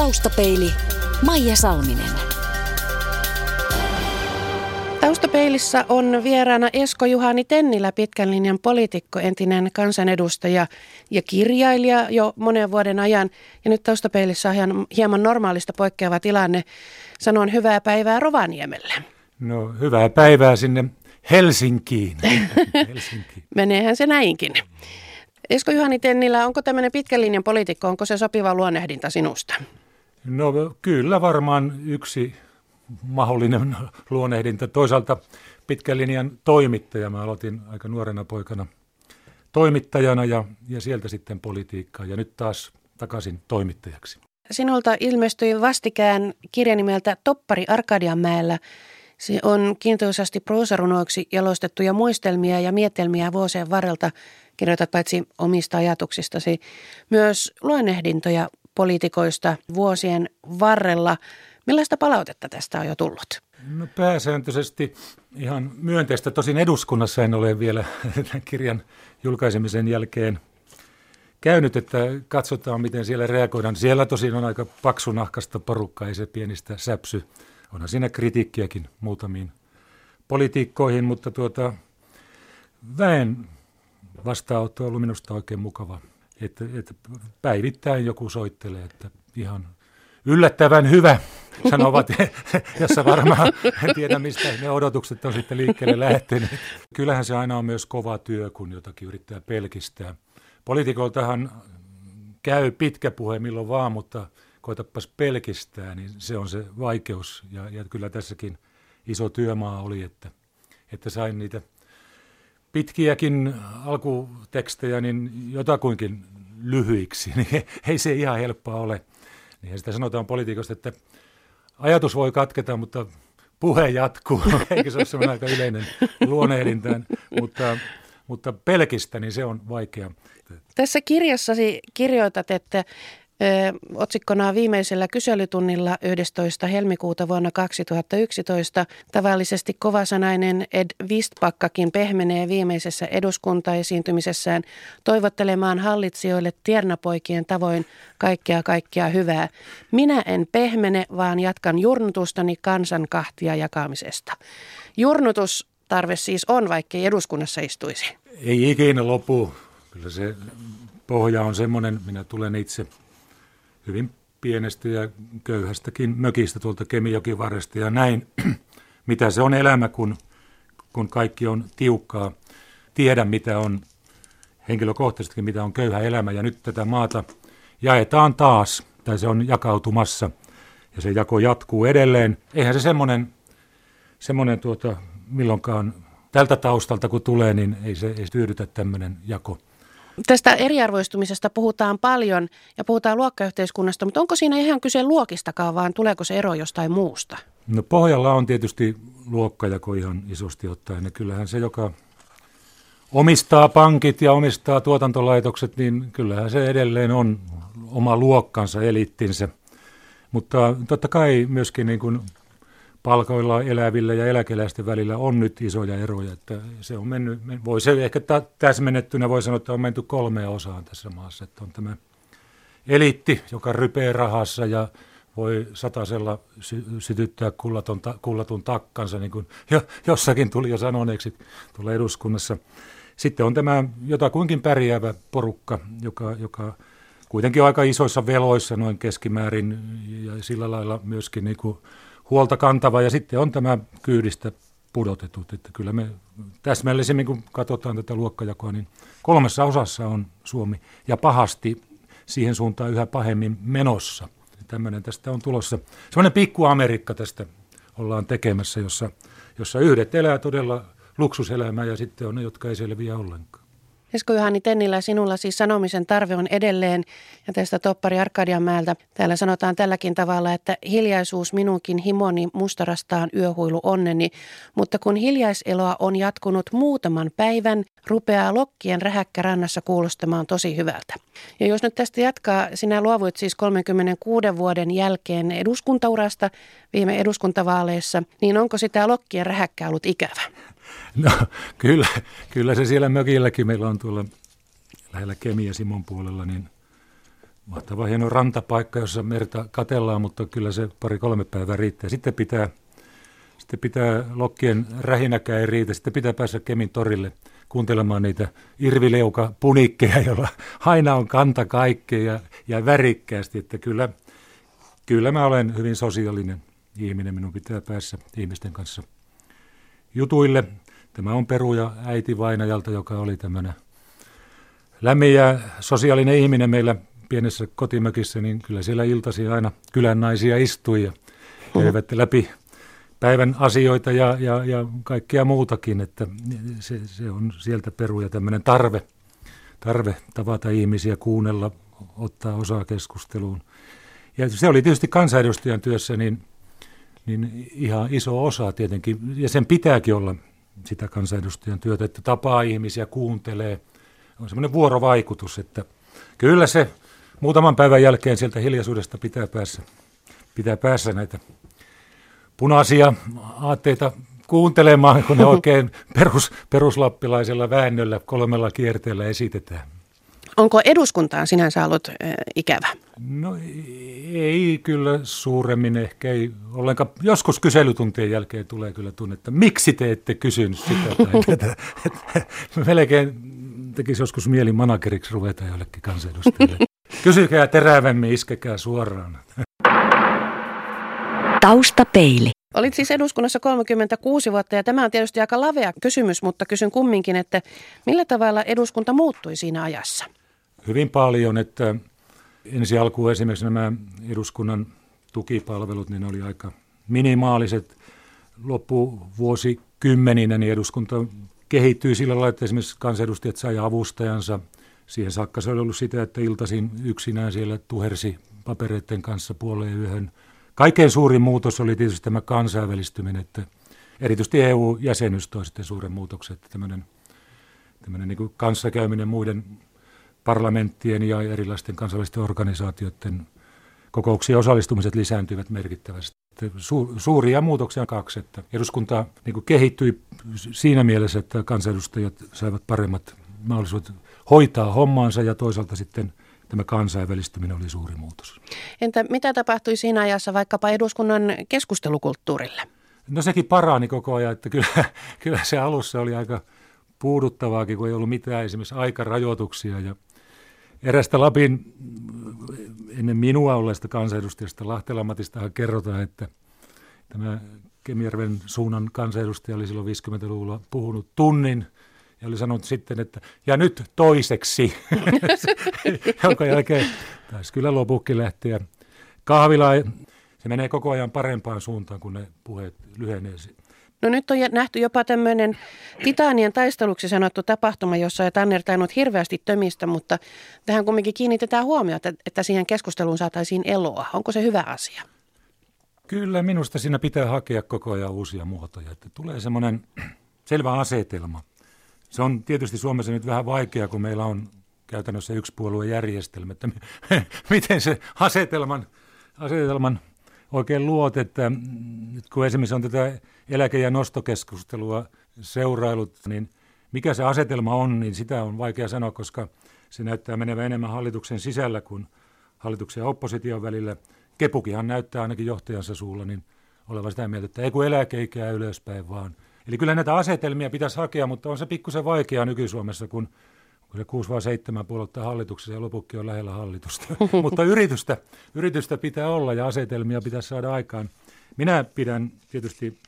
Taustapeili, Maija Salminen. Taustapeilissä on vieraana Esko Juhani Tennilä, pitkän linjan poliitikko, entinen kansanedustaja ja kirjailija jo monen vuoden ajan. Ja nyt taustapeilissä on hieman normaalista poikkeava tilanne. Sanon hyvää päivää Rovaniemelle. No hyvää päivää sinne Helsinkiin. Helsinkiin. Meneehän se näinkin. Esko Juhani Tennilä, onko tämmöinen pitkän linjan poliitikko, onko se sopiva luonnehdinta sinusta? No kyllä varmaan yksi mahdollinen luonnehdinta. Toisaalta pitkän linjan toimittaja. Mä aloitin aika nuorena poikana toimittajana ja, ja sieltä sitten politiikkaa ja nyt taas takaisin toimittajaksi. Sinulta ilmestyi vastikään kirja nimeltä Toppari Arkadianmäellä. Se on kiintoisasti proosarunoiksi jalostettuja muistelmia ja mietelmiä vuosien varrelta. Kirjoitat paitsi omista ajatuksistasi myös luonnehdintoja poliitikoista vuosien varrella. Millaista palautetta tästä on jo tullut? No pääsääntöisesti ihan myönteistä. Tosin eduskunnassa en ole vielä tämän kirjan julkaisemisen jälkeen käynyt, että katsotaan miten siellä reagoidaan. Siellä tosin on aika paksunahkasta porukkaa, ei se pienistä säpsy. Onhan siinä kritiikkiäkin muutamiin politiikkoihin, mutta tuota, väen vastaanotto on ollut minusta oikein mukava. Että, että päivittäin joku soittelee, että ihan yllättävän hyvä, sanovat, jossa varmaan en tiedä mistä ne odotukset on sitten liikkeelle lähteneet. Kyllähän se aina on myös kova työ, kun jotakin yrittää pelkistää. Poliitikoltahan käy pitkä puhe milloin vaan, mutta koitapas pelkistää, niin se on se vaikeus. Ja, ja kyllä tässäkin iso työmaa oli, että, että sain niitä pitkiäkin alkutekstejä niin jotakuinkin lyhyiksi, niin ei se ihan helppoa ole. Niin sitä sanotaan poliitikosta, että ajatus voi katketa, mutta puhe jatkuu. Eikö se ole semmoinen aika yleinen luonehdintaan, mutta, mutta pelkistä niin se on vaikea. Tässä kirjassasi kirjoitat, että otsikkona viimeisellä kyselytunnilla 11. helmikuuta vuonna 2011 tavallisesti kovasanainen Ed Vistpakkakin pehmenee viimeisessä eduskuntaesiintymisessään toivottelemaan hallitsijoille tiernapoikien tavoin kaikkea kaikkea hyvää. Minä en pehmene, vaan jatkan jurnutustani kansan kahtia jakamisesta. Jurnutus tarve siis on, vaikkei eduskunnassa istuisi. Ei ikinä lopu. Kyllä se pohja on semmoinen, minä tulen itse hyvin pienestä ja köyhästäkin mökistä tuolta Kemijokivarresta ja näin, mitä se on elämä, kun, kun kaikki on tiukkaa. Tiedän, mitä on henkilökohtaisestikin, mitä on köyhä elämä ja nyt tätä maata jaetaan taas, tai se on jakautumassa ja se jako jatkuu edelleen. Eihän se semmoinen, semmoinen tuota, milloinkaan tältä taustalta kun tulee, niin ei se ei tyydytä tämmöinen jako. Tästä eriarvoistumisesta puhutaan paljon ja puhutaan luokkayhteiskunnasta, mutta onko siinä ihan kyse luokistakaan, vaan tuleeko se ero jostain muusta? No pohjalla on tietysti luokkajako ihan isosti ottaen. Ja kyllähän se, joka omistaa pankit ja omistaa tuotantolaitokset, niin kyllähän se edelleen on oma luokkansa, elittinsä. Mutta totta kai myöskin niin kuin palkoilla elävillä ja eläkeläisten välillä on nyt isoja eroja. Että se on mennyt, voi se ehkä täsmennettynä voi sanoa, että on menty kolmea osaan tässä maassa. Että on tämä eliitti, joka rypee rahassa ja voi satasella sy- sytyttää kullaton ta- kullatun takkansa, niin kuin jo, jossakin tuli jo sanoneeksi tuolla eduskunnassa. Sitten on tämä jotakuinkin pärjäävä porukka, joka, joka kuitenkin on aika isoissa veloissa noin keskimäärin ja sillä lailla myöskin niin kuin huolta kantava ja sitten on tämä kyydistä pudotetut. Että kyllä me täsmällisemmin, kun katsotaan tätä luokkajakoa, niin kolmessa osassa on Suomi ja pahasti siihen suuntaan yhä pahemmin menossa. Tämmöinen tästä on tulossa. Semmoinen pikku Amerikka tästä ollaan tekemässä, jossa, jossa yhdet elää todella luksuselämää ja sitten on ne, jotka ei selviä ollenkaan. Esko Juhani Tennillä, sinulla siis sanomisen tarve on edelleen. Ja tästä Toppari Arkadianmäeltä täällä sanotaan tälläkin tavalla, että hiljaisuus minunkin himoni mustarastaan yöhuilu onneni. Mutta kun hiljaiseloa on jatkunut muutaman päivän, rupeaa lokkien rähäkkä rannassa kuulostamaan tosi hyvältä. Ja jos nyt tästä jatkaa, sinä luovuit siis 36 vuoden jälkeen eduskuntaurasta viime eduskuntavaaleissa, niin onko sitä lokkien rähäkkää ollut ikävä? No kyllä, kyllä se siellä mökilläkin meillä on tuolla lähellä Kemiä Simon puolella, niin mahtava hieno rantapaikka, jossa merta katellaan, mutta kyllä se pari-kolme päivää riittää. Sitten pitää, sitten pitää lokkien rähinäkään ei riitä, sitten pitää päästä Kemin torille kuuntelemaan niitä irvileuka punikkeja, joilla aina on kanta kaikkea ja, ja värikkäästi, että kyllä, kyllä mä olen hyvin sosiaalinen ihminen, minun pitää päässä ihmisten kanssa jutuille. Tämä on peruja äiti Vainajalta, joka oli tämmöinen lämmin ja sosiaalinen ihminen meillä pienessä kotimökissä, niin kyllä siellä iltasi aina kylän naisia istui ja kävivät läpi päivän asioita ja, ja, ja kaikkea muutakin, että se, se on sieltä peruja tämmöinen tarve, tarve tavata ihmisiä, kuunnella, ottaa osaa keskusteluun. Ja se oli tietysti kansanedustajan työssä niin, niin ihan iso osa tietenkin, ja sen pitääkin olla sitä kansanedustajan työtä, että tapaa ihmisiä, kuuntelee. On semmoinen vuorovaikutus, että kyllä se muutaman päivän jälkeen sieltä hiljaisuudesta pitää päässä, pitää päässä näitä punaisia aatteita kuuntelemaan, kun ne oikein perus, peruslappilaisella väännöllä kolmella kierteellä esitetään. Onko eduskuntaan sinänsä ollut äh, ikävä? No ei kyllä suuremmin ehkä ei ollenkaan. Joskus kyselytuntien jälkeen tulee kyllä tunne, että miksi te ette kysynyt sitä tai tätä. Melkein tekisi joskus mieli manageriksi ruveta jollekin kansanedustajille. Kysykää terävämmin, iskekää suoraan. Taustapeili. Olit siis eduskunnassa 36 vuotta ja tämä on tietysti aika lavea kysymys, mutta kysyn kumminkin, että millä tavalla eduskunta muuttui siinä ajassa? Hyvin paljon, että ensi alkuun esimerkiksi nämä eduskunnan tukipalvelut, niin ne oli aika minimaaliset. Loppuvuosikymmeninä niin eduskunta kehittyi sillä lailla, että esimerkiksi kansanedustajat sai avustajansa. Siihen saakka se oli ollut sitä, että iltaisin yksinään siellä tuhersi papereiden kanssa puoleen yöhön – Kaikkein suurin muutos oli tietysti tämä kansainvälistyminen, että erityisesti EU-jäsenyys toi sitten suuren muutoksen, että tämmöinen, tämmöinen niin kanssakäyminen muiden parlamenttien ja erilaisten kansallisten organisaatioiden kokouksien osallistumiset lisääntyivät merkittävästi. Su, suuria muutoksia on kaksi, että eduskunta niin kehittyi siinä mielessä, että kansanedustajat saivat paremmat mahdollisuudet hoitaa hommaansa ja toisaalta sitten – tämä kansainvälistyminen oli suuri muutos. Entä mitä tapahtui siinä ajassa vaikkapa eduskunnan keskustelukulttuurille? No sekin parani koko ajan, että kyllä, kyllä se alussa oli aika puuduttavaakin, kun ei ollut mitään esimerkiksi aikarajoituksia. Ja erästä Lapin ennen minua olleesta kansanedustajasta Lahtela Matistahan kerrotaan, että tämä Kemijärven suunnan kansanedustaja oli silloin 50-luvulla puhunut tunnin – ja oli sanonut sitten, että ja nyt toiseksi, jonka jälkeen taisi kyllä lopukki lähteä. Kahvila, se menee koko ajan parempaan suuntaan, kun ne puheet lyhenee. No nyt on nähty jopa tämmöinen Titanien taisteluksi sanottu tapahtuma, jossa ei Tanner tainnut hirveästi tömistä, mutta tähän kumminkin kiinnitetään huomiota, että siihen keskusteluun saataisiin eloa. Onko se hyvä asia? Kyllä, minusta siinä pitää hakea koko ajan uusia muotoja, että tulee semmoinen selvä asetelma. Se on tietysti Suomessa nyt vähän vaikea, kun meillä on käytännössä yksi järjestelmä, että miten se asetelman, asetelman oikein luot, että nyt kun esimerkiksi on tätä eläke- ja nostokeskustelua seurailut, niin mikä se asetelma on, niin sitä on vaikea sanoa, koska se näyttää menevän enemmän hallituksen sisällä kuin hallituksen ja opposition välillä. Kepukihan näyttää ainakin johtajansa suulla niin olevan sitä mieltä, että ei kun eläkeikää ylöspäin, vaan – Eli kyllä näitä asetelmia pitäisi hakea, mutta on se pikkusen vaikeaa nyky-Suomessa, kun, kun se 6 vai 7 puoletta hallituksessa ja lopukki on lähellä hallitusta. mutta yritystä, yritystä pitää olla ja asetelmia pitäisi saada aikaan. Minä pidän tietysti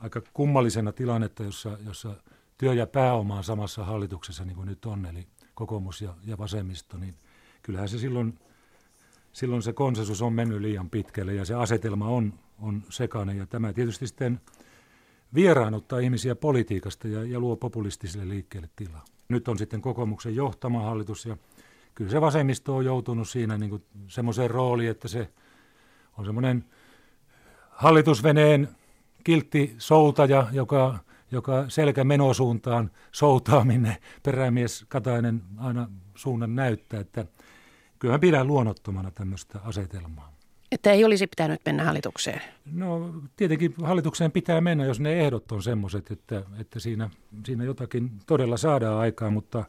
aika kummallisena tilannetta, jossa, jossa työ ja pääoma on samassa hallituksessa niin kuin nyt on, eli kokoomus ja, ja vasemmisto, niin kyllähän se silloin, silloin se konsensus on mennyt liian pitkälle ja se asetelma on, on sekainen. Ja tämä tietysti sitten vieraanuttaa ihmisiä politiikasta ja, ja luo populistisille liikkeelle tilaa. Nyt on sitten kokoomuksen johtama hallitus ja kyllä se vasemmisto on joutunut siinä niin semmoiseen rooliin, että se on semmoinen hallitusveneen kiltti soutaja, joka, joka selkä menosuuntaan soutaa, minne perämies Katainen aina suunnan näyttää. Että kyllä pidän luonnottomana tämmöistä asetelmaa. Että ei olisi pitänyt mennä hallitukseen? No tietenkin hallitukseen pitää mennä, jos ne ehdot on semmoiset, että, että siinä, siinä jotakin todella saadaan aikaa, mutta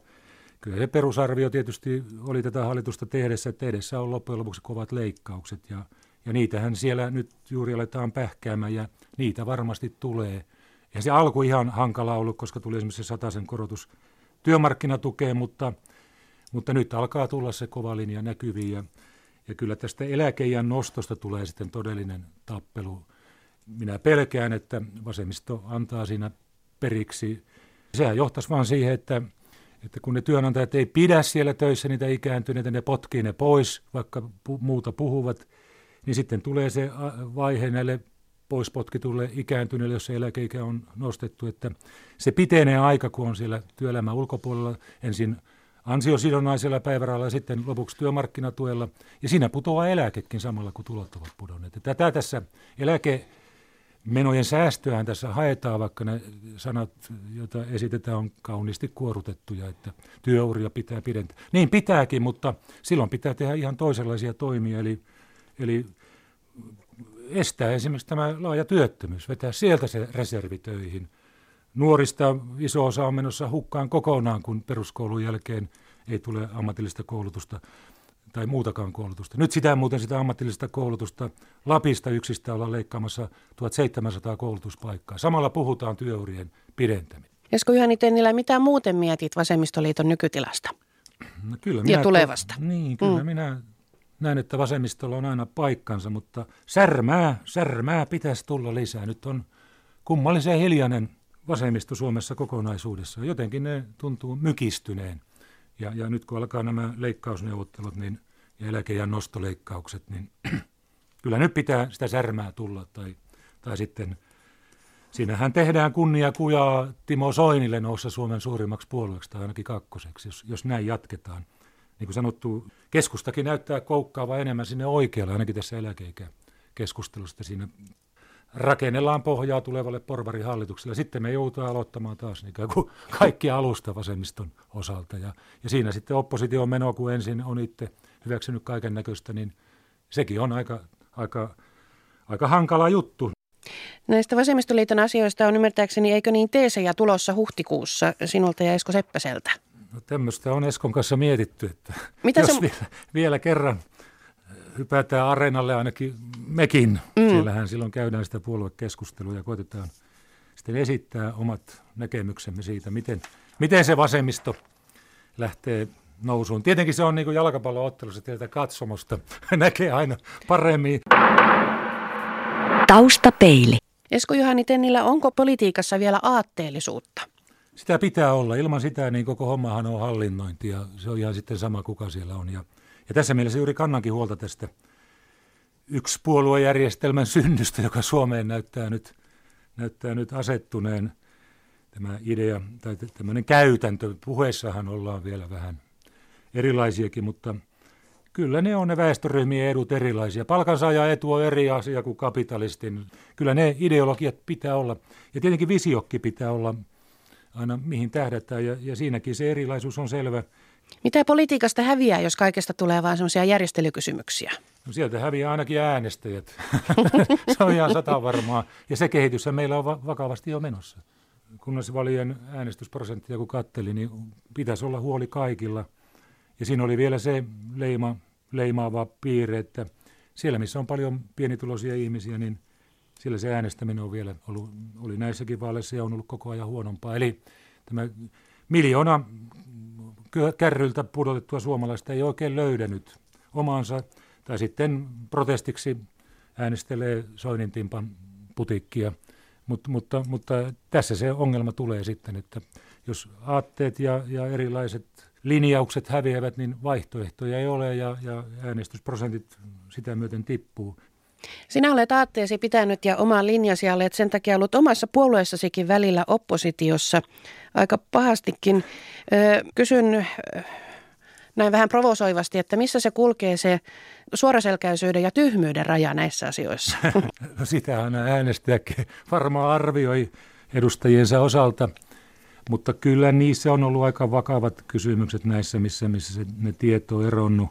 kyllä se perusarvio tietysti oli tätä hallitusta tehdessä, että edessä on loppujen lopuksi kovat leikkaukset ja, ja niitähän siellä nyt juuri aletaan pähkäämään ja niitä varmasti tulee. Ja se alku ihan hankala ollut, koska tuli esimerkiksi se sataisen korotus työmarkkinatukeen, mutta, mutta nyt alkaa tulla se kova linja näkyviin ja, ja kyllä tästä eläkeiän nostosta tulee sitten todellinen tappelu. Minä pelkään, että vasemmisto antaa siinä periksi. Sehän johtaisi vain siihen, että, että kun ne työnantajat ei pidä siellä töissä niitä ikääntyneitä, ne potkii ne pois, vaikka pu- muuta puhuvat, niin sitten tulee se vaihe näille pois potkitulle ikääntyneille, jos eläkeikä on nostettu, että se pitenee aika, kun on siellä työelämän ulkopuolella ensin ansiosidonnaisella päivärahalla ja sitten lopuksi työmarkkinatuella. Ja siinä putoaa eläkekin samalla, kun tulot ovat pudonneet. Tätä tässä eläke menojen säästöään tässä haetaan, vaikka ne sanat, joita esitetään, on kauniisti kuorutettuja, että työuria pitää pidentää. Niin pitääkin, mutta silloin pitää tehdä ihan toisenlaisia toimia, eli, eli estää esimerkiksi tämä laaja työttömyys, vetää sieltä se reservi töihin. Nuorista iso osa on menossa hukkaan kokonaan, kun peruskoulun jälkeen ei tule ammatillista koulutusta tai muutakaan koulutusta. Nyt sitä muuten sitä ammatillista koulutusta Lapista yksistä ollaan leikkaamassa 1700 koulutuspaikkaa. Samalla puhutaan työurien pidentämistä. Esko Juhani Tennilä, mitä muuten mietit Vasemmistoliiton nykytilasta? No kyllä ja tulevasta. Niin, kyllä mm. minä näen, että vasemmistolla on aina paikkansa, mutta särmää, särmää pitäisi tulla lisää. Nyt on kummallisen hiljainen vasemmisto Suomessa kokonaisuudessa. Jotenkin ne tuntuu mykistyneen. Ja, ja nyt kun alkaa nämä leikkausneuvottelut niin, ja eläkejän nostoleikkaukset, niin kyllä nyt pitää sitä särmää tulla. Tai, tai sitten siinähän tehdään kunnia kujaa Timo Soinille noussa Suomen suurimmaksi puolueeksi tai ainakin kakkoseksi, jos, jos näin jatketaan. Niin kuin sanottu, keskustakin näyttää koukkaava enemmän sinne oikealle, ainakin tässä eläkeikä keskustelusta siinä rakennellaan pohjaa tulevalle porvarihallitukselle. Sitten me joutuu aloittamaan taas niin kuin kaikki alusta vasemmiston osalta. Ja, ja siinä sitten opposition meno, kun ensin on itse hyväksynyt kaiken näköistä, niin sekin on aika, aika, aika hankala juttu. Näistä vasemmistoliiton asioista on ymmärtääkseni, eikö niin teesejä tulossa huhtikuussa sinulta ja Esko Seppäseltä? No tämmöistä on Eskon kanssa mietitty, että Mitä jos se... vielä, vielä kerran hypätään areenalle ainakin mekin. Mm. Siellähän silloin käydään sitä puoluekeskustelua ja koitetaan sitten esittää omat näkemyksemme siitä, miten, miten se vasemmisto lähtee nousuun. Tietenkin se on niin kuin jalkapalloottelussa tietää katsomosta. Näkee aina paremmin. Taustapeili. Esko Juhani Tennillä, onko politiikassa vielä aatteellisuutta? Sitä pitää olla. Ilman sitä niin koko hommahan on hallinnointi ja se on ihan sitten sama, kuka siellä on. Ja ja tässä mielessä juuri kannankin huolta tästä yksi puoluejärjestelmän synnystä, joka Suomeen näyttää nyt, näyttää nyt asettuneen. Tämä idea tai tämmöinen käytäntö, puheessahan ollaan vielä vähän erilaisiakin, mutta kyllä ne on ne väestöryhmien edut erilaisia. Palkansaaja etu on eri asia kuin kapitalistin. Kyllä ne ideologiat pitää olla, ja tietenkin visiokki pitää olla aina mihin tähdätään, ja, ja siinäkin se erilaisuus on selvä – mitä politiikasta häviää, jos kaikesta tulee vain sellaisia järjestelykysymyksiä? No sieltä häviää ainakin äänestäjät. se on ihan sata varmaa. Ja se kehitys meillä on vakavasti jo menossa. Kunnallisvalien äänestysprosenttia kun katteli, niin pitäisi olla huoli kaikilla. Ja siinä oli vielä se leima, leimaava piirre, että siellä missä on paljon pienituloisia ihmisiä, niin siellä se äänestäminen on vielä ollut, oli näissäkin vaaleissa ja on ollut koko ajan huonompaa. Eli tämä miljoona kärryltä pudotettua suomalaista ei oikein löydänyt omaansa, tai sitten protestiksi äänestelee Soinin timpan. Mut, mutta, mutta tässä se ongelma tulee sitten, että jos aatteet ja, ja erilaiset linjaukset häviävät, niin vaihtoehtoja ei ole ja, ja äänestysprosentit sitä myöten tippuu. Sinä olet aatteesi pitänyt ja omaa linjasi olet sen takia ollut omassa puolueessasikin välillä oppositiossa aika pahastikin. Kysyn näin vähän provosoivasti, että missä se kulkee se suoraselkäisyyden ja tyhmyyden raja näissä asioissa? No sitähän äänestäjäkin varmaan arvioi edustajiensa osalta, mutta kyllä niissä on ollut aika vakavat kysymykset näissä, missä, missä ne tieto on eronnut.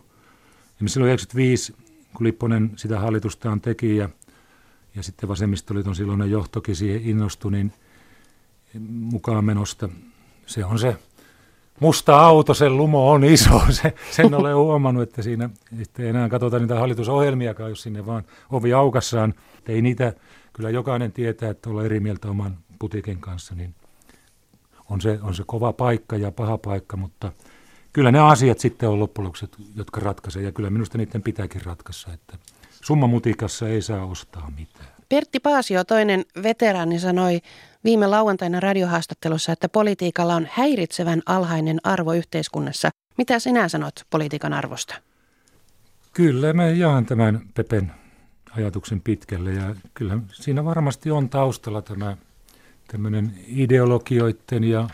Ja silloin 95 kun Lipponen sitä hallitustaan teki ja, ja sitten vasemmistoliiton silloinen johtokin siihen innostui, niin mukaan menosta se on se musta auto, sen lumo on iso. Se, sen olen huomannut, että siinä ei enää katsota niitä hallitusohjelmiakaan, jos sinne vaan ovi aukassaan. Ei niitä, kyllä jokainen tietää, että olla eri mieltä oman putikin kanssa, niin on se, on se kova paikka ja paha paikka, mutta kyllä ne asiat sitten on loppujen jotka ratkaisee, ja kyllä minusta niiden pitääkin ratkaista, että summamutikassa ei saa ostaa mitään. Pertti Paasio, toinen veteraani, sanoi viime lauantaina radiohaastattelussa, että politiikalla on häiritsevän alhainen arvo yhteiskunnassa. Mitä sinä sanot politiikan arvosta? Kyllä, mä jaan tämän Pepen ajatuksen pitkälle ja kyllä siinä varmasti on taustalla tämä tämmöinen ideologioiden ja,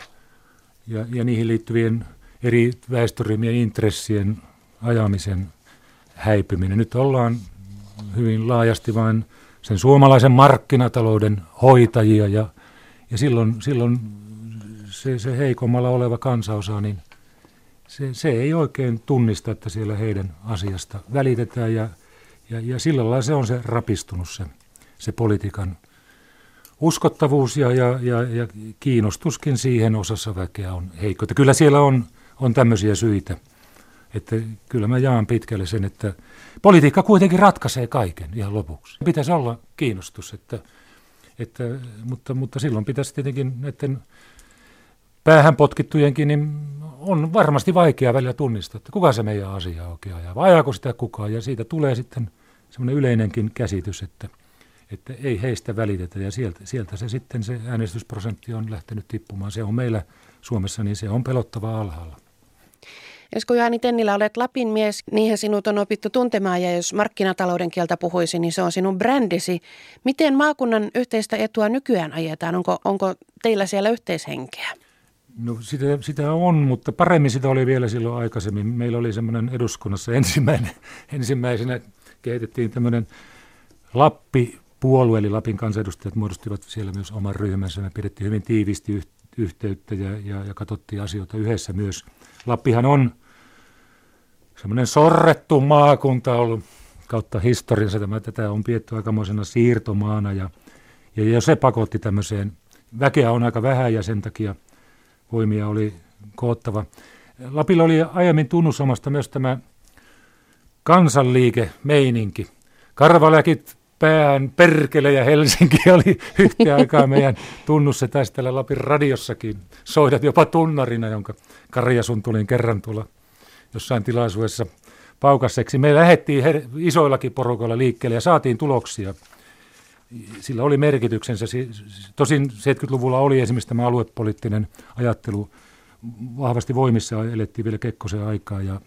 ja, ja niihin liittyvien eri väestöryhmien intressien ajamisen häipyminen. Nyt ollaan hyvin laajasti vain sen suomalaisen markkinatalouden hoitajia ja, ja silloin, silloin se, se heikommalla oleva kansaosa, niin se, se ei oikein tunnista, että siellä heidän asiasta välitetään ja, ja, ja sillä lailla se on se rapistunut se, se politiikan uskottavuus ja, ja, ja, ja kiinnostuskin siihen osassa väkeä on heikko. Että kyllä siellä on, on tämmöisiä syitä, että kyllä mä jaan pitkälle sen, että politiikka kuitenkin ratkaisee kaiken ihan lopuksi. Pitäisi olla kiinnostus, että, että, mutta, mutta silloin pitäisi tietenkin näiden päähän potkittujenkin, niin on varmasti vaikea välillä tunnistaa, että kuka se meidän asia oikein ajaa, vai ajaako sitä kukaan, ja siitä tulee sitten semmoinen yleinenkin käsitys, että, että ei heistä välitetä, ja sieltä, sieltä se sitten se äänestysprosentti on lähtenyt tippumaan. Se on meillä Suomessa, niin se on pelottava alhaalla. Esko Jaani Tennilä, olet Lapin mies, niihin sinut on opittu tuntemaan ja jos markkinatalouden kieltä puhuisi, niin se on sinun brändisi. Miten maakunnan yhteistä etua nykyään ajetaan? Onko, onko teillä siellä yhteishenkeä? No sitä, sitä on, mutta paremmin sitä oli vielä silloin aikaisemmin. Meillä oli semmoinen eduskunnassa ensimmäinen, ensimmäisenä kehitettiin tämmöinen Lappi-puolue, eli Lapin kansanedustajat muodostivat siellä myös oman ryhmänsä. Me pidettiin hyvin tiivisti yhteyttä ja, ja, ja katsottiin asioita yhdessä myös. Lappihan on semmoinen sorrettu maakunta ollut kautta historiansa. Tämä, tätä on pietty aikamoisena siirtomaana ja, ja, ja se pakotti tämmöiseen. Väkeä on aika vähän ja sen takia voimia oli koottava. Lapilla oli aiemmin tunnusomasta myös tämä kansanliike meininki. Karvaläkit pään perkele ja Helsinki oli yhtä aikaa meidän tunnussa tästä Lapin radiossakin. Soidat jopa tunnarina, jonka Karja sun tulin kerran tulla jossain tilaisuudessa paukasseksi. Me lähdettiin her- isoillakin porukoilla liikkeelle ja saatiin tuloksia. Sillä oli merkityksensä. Tosin 70-luvulla oli esimerkiksi tämä aluepoliittinen ajattelu vahvasti voimissa. Elettiin vielä Kekkosen aikaa ja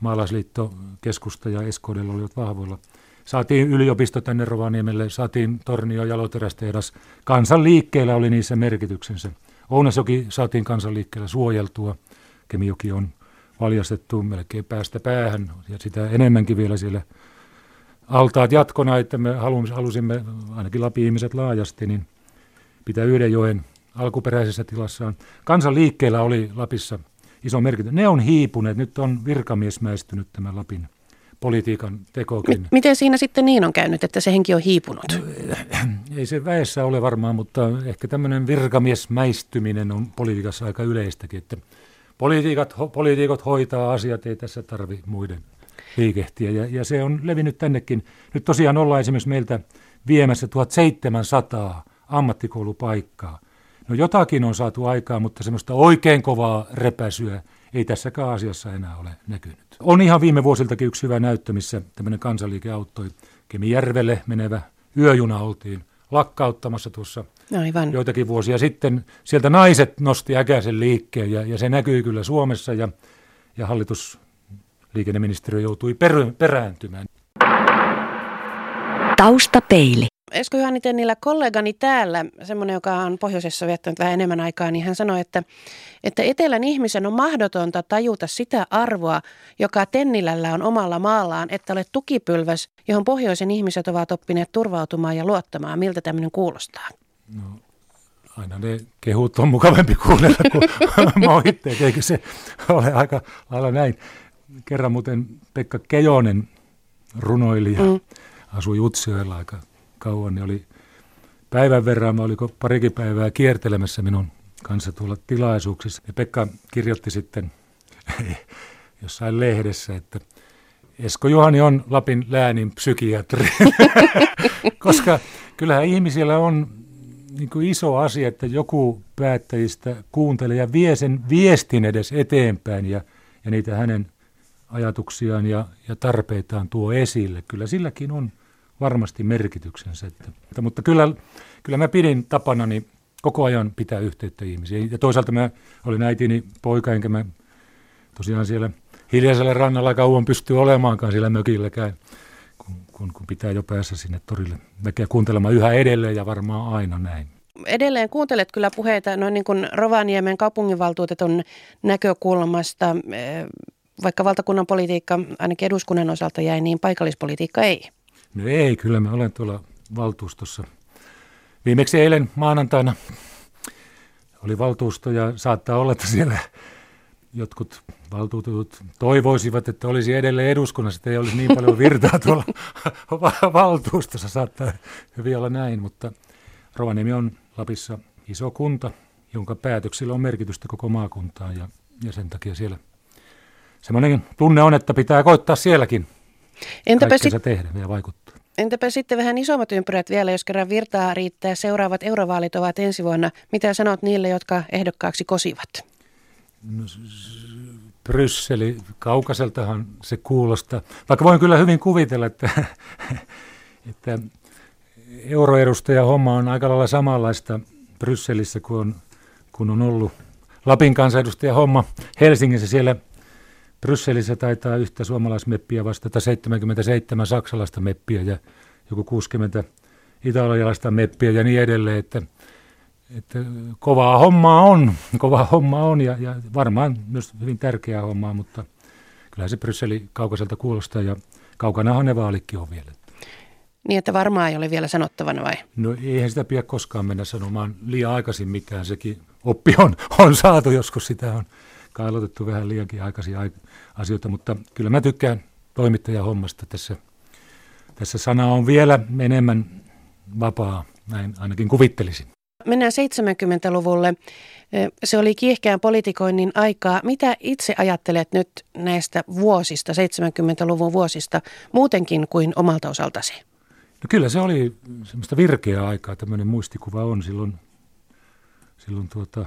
maalaisliitto, keskusta ja SKD olivat vahvoilla. Saatiin yliopisto tänne Rovaniemelle, saatiin Tornio jaloterästehdas. Kansanliikkeellä oli niissä merkityksensä. Ounasjoki saatiin kansanliikkeellä suojeltua. Kemijoki on valjastettu melkein päästä päähän ja sitä enemmänkin vielä siellä altaat jatkona, että me halusimme, ainakin Lapin-ihmiset laajasti, niin pitää yhden joen alkuperäisessä tilassaan. Kansanliikkeellä oli Lapissa iso merkitys. Ne on hiipuneet, nyt on virkamiesmäistynyt tämä Lapin politiikan tekokin. M- miten siinä sitten niin on käynyt, että se henki on hiipunut? Ei se väessä ole varmaan, mutta ehkä tämmöinen virkamiesmäistyminen on politiikassa aika yleistäkin, että poliitikot, ho, poliitikot hoitaa asiat, ei tässä tarvi muiden liikehtiä. Ja, ja se on levinnyt tännekin. Nyt tosiaan ollaan esimerkiksi meiltä viemässä 1700 ammattikoulupaikkaa. No jotakin on saatu aikaa, mutta semmoista oikein kovaa repäsyä ei tässäkään asiassa enää ole näkynyt. On ihan viime vuosiltakin yksi hyvä näyttö, missä tämmöinen kansanliike auttoi Kemijärvelle menevä yöjuna oltiin lakkauttamassa tuossa Aivan. joitakin vuosia sitten. Sieltä naiset nosti äkäisen liikkeen ja, ja se näkyy kyllä Suomessa ja, ja hallitus liikenneministeriö joutui per, perääntymään. Taustapeili. Esko Juhani Tennilä, kollegani täällä, semmoinen, joka on pohjoisessa viettänyt vähän enemmän aikaa, niin hän sanoi, että, että etelän ihmisen on mahdotonta tajuta sitä arvoa, joka Tennilällä on omalla maallaan, että olet tukipylväs, johon pohjoisen ihmiset ovat oppineet turvautumaan ja luottamaan. Miltä tämmöinen kuulostaa? No, aina ne kehut on mukavampi kuunnella kuin moitteet, eikö se ole aika lailla näin. Kerran muuten Pekka Kejonen, runoilija, mm. asui Utsjoella aika kauan, niin oli päivän verran, oliko parikin päivää kiertelemässä minun kanssa tuolla tilaisuuksissa. Ja Pekka kirjoitti sitten jossain lehdessä, että Esko Juhani on Lapin läänin psykiatri, koska kyllähän ihmisillä on niin kuin iso asia, että joku päättäjistä kuuntelee ja vie sen viestin edes eteenpäin ja, ja niitä hänen ajatuksiaan ja, ja tarpeitaan tuo esille. Kyllä silläkin on varmasti merkityksensä. Että, mutta kyllä, kyllä mä pidin tapanani koko ajan pitää yhteyttä ihmisiin. Ja toisaalta mä olin äitini poika, enkä mä tosiaan siellä hiljaisella rannalla kauan pystyy olemaankaan siellä mökilläkään, kun, kun, kun pitää jo päässä sinne torille väkeä kuuntelemaan yhä edelleen ja varmaan aina näin. Edelleen kuuntelet kyllä puheita noin niin kuin Rovaniemen kaupunginvaltuutetun näkökulmasta, vaikka valtakunnan politiikka ainakin eduskunnan osalta jäi, niin paikallispolitiikka ei. No ei, kyllä mä olen tuolla valtuustossa. Viimeksi eilen maanantaina oli valtuusto ja saattaa olla, että siellä jotkut valtuutetut toivoisivat, että olisi edelleen eduskunnassa, että ei olisi niin paljon virtaa tuolla valtuustossa. Saattaa hyvin olla näin, mutta Rovaniemi on Lapissa iso kunta, jonka päätöksillä on merkitystä koko maakuntaan ja, ja sen takia siellä semmoinen tunne on, että pitää koittaa sielläkin Entäpä sit... tehdä ja vaikuttaa. Entäpä sitten vähän isommat ympyrät vielä, jos kerran virtaa riittää. Seuraavat eurovaalit ovat ensi vuonna. Mitä sanot niille, jotka ehdokkaaksi kosivat? No, Brysseli, kaukaiseltahan se kuulostaa. Vaikka voin kyllä hyvin kuvitella, että, että euroedustaja homma on aika lailla samanlaista Brysselissä kuin on, kun on ollut Lapin kansanedustaja homma Helsingissä. Siellä Brysselissä taitaa yhtä suomalaismeppiä vastata 77 saksalaista meppiä ja joku 60 italialaista meppiä ja niin edelleen, että, että kovaa hommaa on, kovaa hommaa on ja, ja varmaan myös hyvin tärkeää hommaa, mutta kyllähän se Brysseli kaukaiselta kuulostaa ja kaukanahan ne vaalikin on vielä. Niin, että varmaan ei ole vielä sanottavana vai? No eihän sitä pidä koskaan mennä sanomaan liian aikaisin mikään. Sekin oppi on, on saatu, joskus sitä on kailotettu vähän liiankin aikaisin asioita, mutta kyllä mä tykkään toimittajan hommasta. Tässä, tässä sana on vielä enemmän vapaa, näin ainakin kuvittelisin. Mennään 70-luvulle. Se oli kiihkeän politikoinnin aikaa. Mitä itse ajattelet nyt näistä vuosista, 70-luvun vuosista, muutenkin kuin omalta osaltasi? No kyllä se oli semmoista virkeää aikaa, tämmöinen muistikuva on silloin, silloin tuota,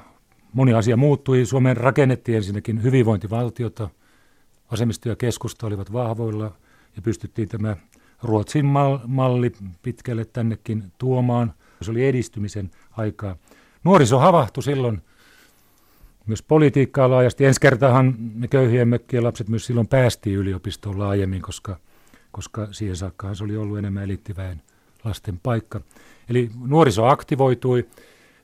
moni asia muuttui. Suomeen rakennettiin ensinnäkin hyvinvointivaltiota, vasemmisto ja keskusta olivat vahvoilla ja pystyttiin tämä Ruotsin malli pitkälle tännekin tuomaan. Se oli edistymisen aikaa. Nuoriso havahtui silloin myös politiikkaa laajasti. Ensi kertahan me köyhien mökkien lapset myös silloin päästiin yliopistoon laajemmin, koska, koska siihen saakkaan se oli ollut enemmän elittiväen lasten paikka. Eli nuoriso aktivoitui.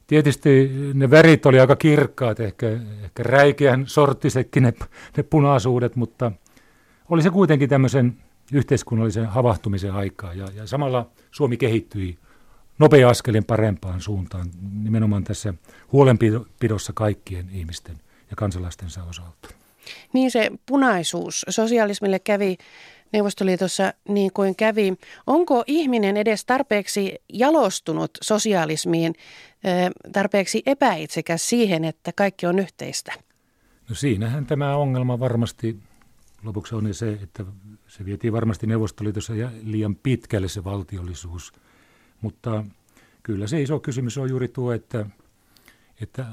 Tietysti ne värit oli aika kirkkaat, ehkä, ehkä räikeän sorttisetkin ne, ne punaisuudet, mutta oli se kuitenkin tämmöisen yhteiskunnallisen havahtumisen aikaa. Ja, ja samalla Suomi kehittyi nopea askelin parempaan suuntaan, nimenomaan tässä huolenpidossa kaikkien ihmisten ja kansalaistensa osalta. Niin se punaisuus sosialismille kävi Neuvostoliitossa niin kuin kävi. Onko ihminen edes tarpeeksi jalostunut sosialismiin, tarpeeksi epäitsekäs siihen, että kaikki on yhteistä? No siinähän tämä ongelma varmasti lopuksi on se, että se vietiin varmasti Neuvostoliitossa liian pitkälle se valtiollisuus. Mutta kyllä se iso kysymys on juuri tuo, että, että,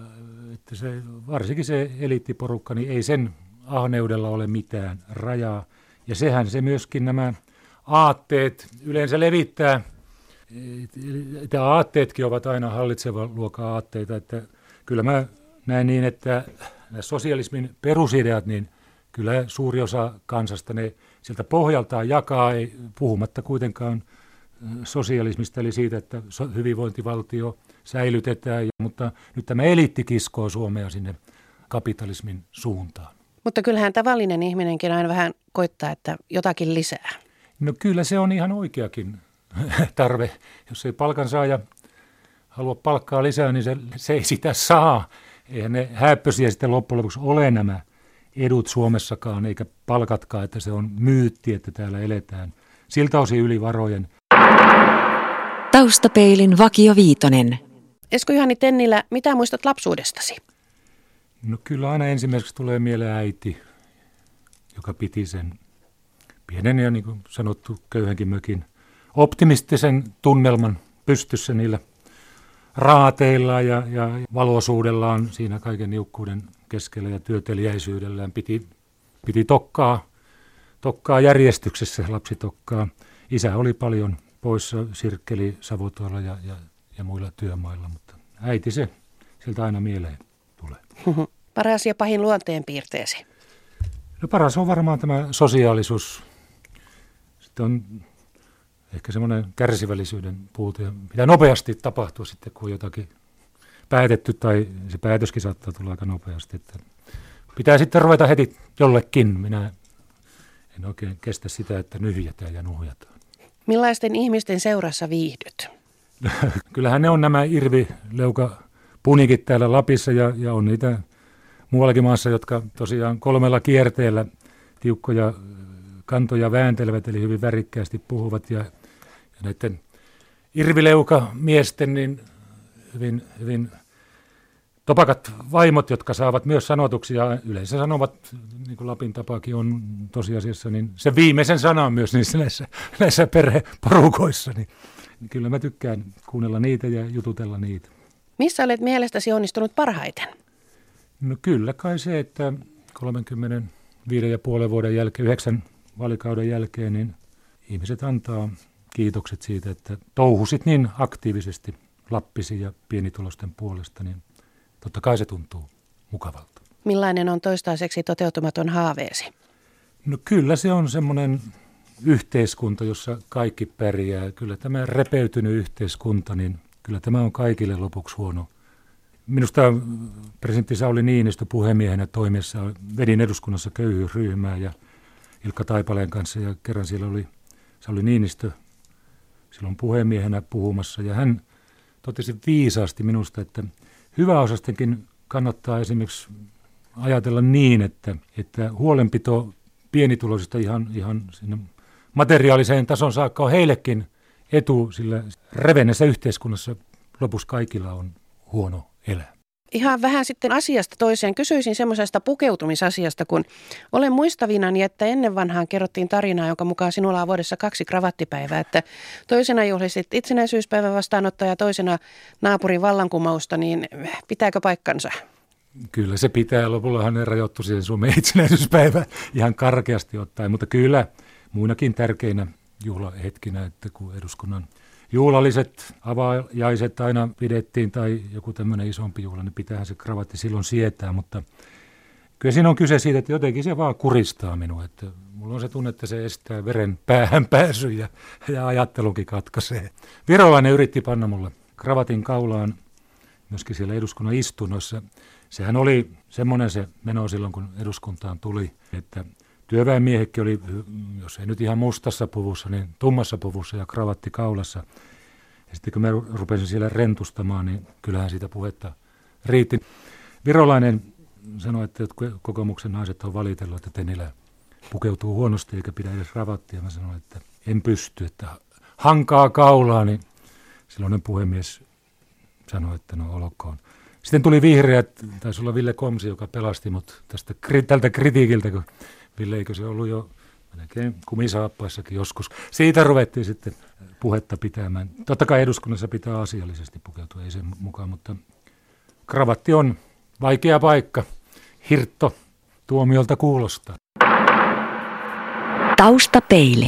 että se, varsinkin se eliittiporukka, niin ei sen ahneudella ole mitään rajaa. Ja sehän se myöskin nämä aatteet yleensä levittää. Että aatteetkin ovat aina hallitsevan luokan aatteita. Että kyllä mä näen niin, että nämä sosialismin perusideat, niin kyllä suuri osa kansasta ne sieltä pohjaltaan jakaa, ei, puhumatta kuitenkaan sosialismista, eli siitä, että hyvinvointivaltio säilytetään, mutta nyt tämä eliitti kiskoo Suomea sinne kapitalismin suuntaan. Mutta kyllähän tavallinen ihminenkin aina vähän koittaa, että jotakin lisää. No kyllä se on ihan oikeakin tarve. Jos ei palkansaaja halua palkkaa lisää, niin se, se ei sitä saa. Eihän ne häppösiä sitten loppujen lopuksi ole nämä edut Suomessakaan, eikä palkatkaan, että se on myytti, että täällä eletään siltä osin yli varojen. Taustapeilin Vakio Viitonen. Esko Juhani Tennilä, mitä muistat lapsuudestasi? No kyllä aina ensimmäiseksi tulee mieleen äiti, joka piti sen pienen ja niin kuin sanottu köyhänkin mökin optimistisen tunnelman pystyssä niillä raateilla ja, ja valoisuudellaan siinä kaiken niukkuuden keskellä ja työteliäisyydellään piti, piti tokkaa, tokkaa järjestyksessä, lapsi tokkaa. Isä oli paljon poissa sirkkeli Savotoilla ja, ja, ja muilla työmailla, mutta äiti se siltä aina mieleen. Paras ja pahin luonteen piirteesi? No paras on varmaan tämä sosiaalisuus. Sitten on ehkä semmoinen kärsivällisyyden puute, mitä nopeasti tapahtuu sitten, kun jotakin päätetty, tai se päätöskin saattaa tulla aika nopeasti. Että pitää sitten ruveta heti jollekin. Minä en oikein kestä sitä, että nyhjätään ja nuhjataan. Millaisten ihmisten seurassa viihdyt? Kyllähän ne on nämä irvi, punikit täällä Lapissa ja, ja on niitä muuallakin maassa, jotka tosiaan kolmella kierteellä tiukkoja kantoja vääntelevät, eli hyvin värikkäästi puhuvat. Ja, ja näiden irvileuka miesten niin hyvin, hyvin topakat vaimot, jotka saavat myös sanotuksia, yleensä sanovat, niin kuin Lapin tapakin on tosiasiassa, niin se viimeisen sana on myös niissä näissä, näissä perheporukoissa. Niin, niin kyllä mä tykkään kuunnella niitä ja jututella niitä. Missä olet mielestäsi onnistunut parhaiten? No kyllä kai se, että 35 ja puolen vuoden jälkeen, yhdeksän valikauden jälkeen, niin ihmiset antaa kiitokset siitä, että touhusit niin aktiivisesti Lappisi ja pienitulosten puolesta, niin totta kai se tuntuu mukavalta. Millainen on toistaiseksi toteutumaton haaveesi? No kyllä se on semmoinen yhteiskunta, jossa kaikki pärjää. Kyllä tämä repeytynyt yhteiskunta, niin kyllä tämä on kaikille lopuksi huono. Minusta presidentti Sauli Niinistö puhemiehenä toimiessa vedin eduskunnassa köyhyysryhmää ja Ilkka Taipaleen kanssa ja kerran siellä oli Sauli Niinistö silloin puhemiehenä puhumassa ja hän totesi viisaasti minusta, että hyväosastenkin kannattaa esimerkiksi ajatella niin, että, että huolenpito pienituloisista ihan, ihan sinne materiaaliseen tason saakka on heillekin etu, sillä revennessä yhteiskunnassa lopussa kaikilla on huono elää. Ihan vähän sitten asiasta toiseen. Kysyisin semmoisesta pukeutumisasiasta, kun olen muistavinani, että ennen vanhaan kerrottiin tarinaa, jonka mukaan sinulla on vuodessa kaksi kravattipäivää. Että toisena juhlisit itsenäisyyspäivän vastaanottoa ja toisena naapurin vallankumousta, niin pitääkö paikkansa? Kyllä se pitää. Lopullahan ne rajoittu siihen Suomen itsenäisyyspäivä ihan karkeasti ottaen, mutta kyllä muinakin tärkeinä juhlahetkinä, että kun eduskunnan juhlalliset avajaiset aina pidettiin tai joku tämmöinen isompi juhla, niin pitäähän se kravatti silloin sietää, mutta kyllä siinä on kyse siitä, että jotenkin se vaan kuristaa minua, että mulla on se tunne, että se estää veren päähän pääsy ja, ja ajattelunkin katkaisee. Virolainen yritti panna mulle kravatin kaulaan myöskin siellä eduskunnan istunnossa. Sehän oli semmoinen se meno silloin, kun eduskuntaan tuli, että Työväenmiehekin oli, jos ei nyt ihan mustassa puvussa, niin tummassa puvussa ja kravatti kaulassa. Ja sitten kun mä rupesin siellä rentustamaan, niin kyllähän siitä puhetta riitti. Virolainen sanoi, että kokoomuksen naiset on valitellut, että Tenilä pukeutuu huonosti eikä pidä edes ravattia. Mä sanoin, että en pysty, että hankaa kaulaa, niin silloinen puhemies sanoi, että no olkoon. Sitten tuli vihreät, taisi olla Ville Komsi, joka pelasti mut tästä, tältä kritiikiltä, kun Ville, eikö se ollut jo melkein kumisaappaissakin joskus. Siitä ruvettiin sitten puhetta pitämään. Totta kai eduskunnassa pitää asiallisesti pukeutua, ei sen mukaan, mutta kravatti on vaikea paikka. Hirtto tuomiolta kuulostaa. Taustapeili.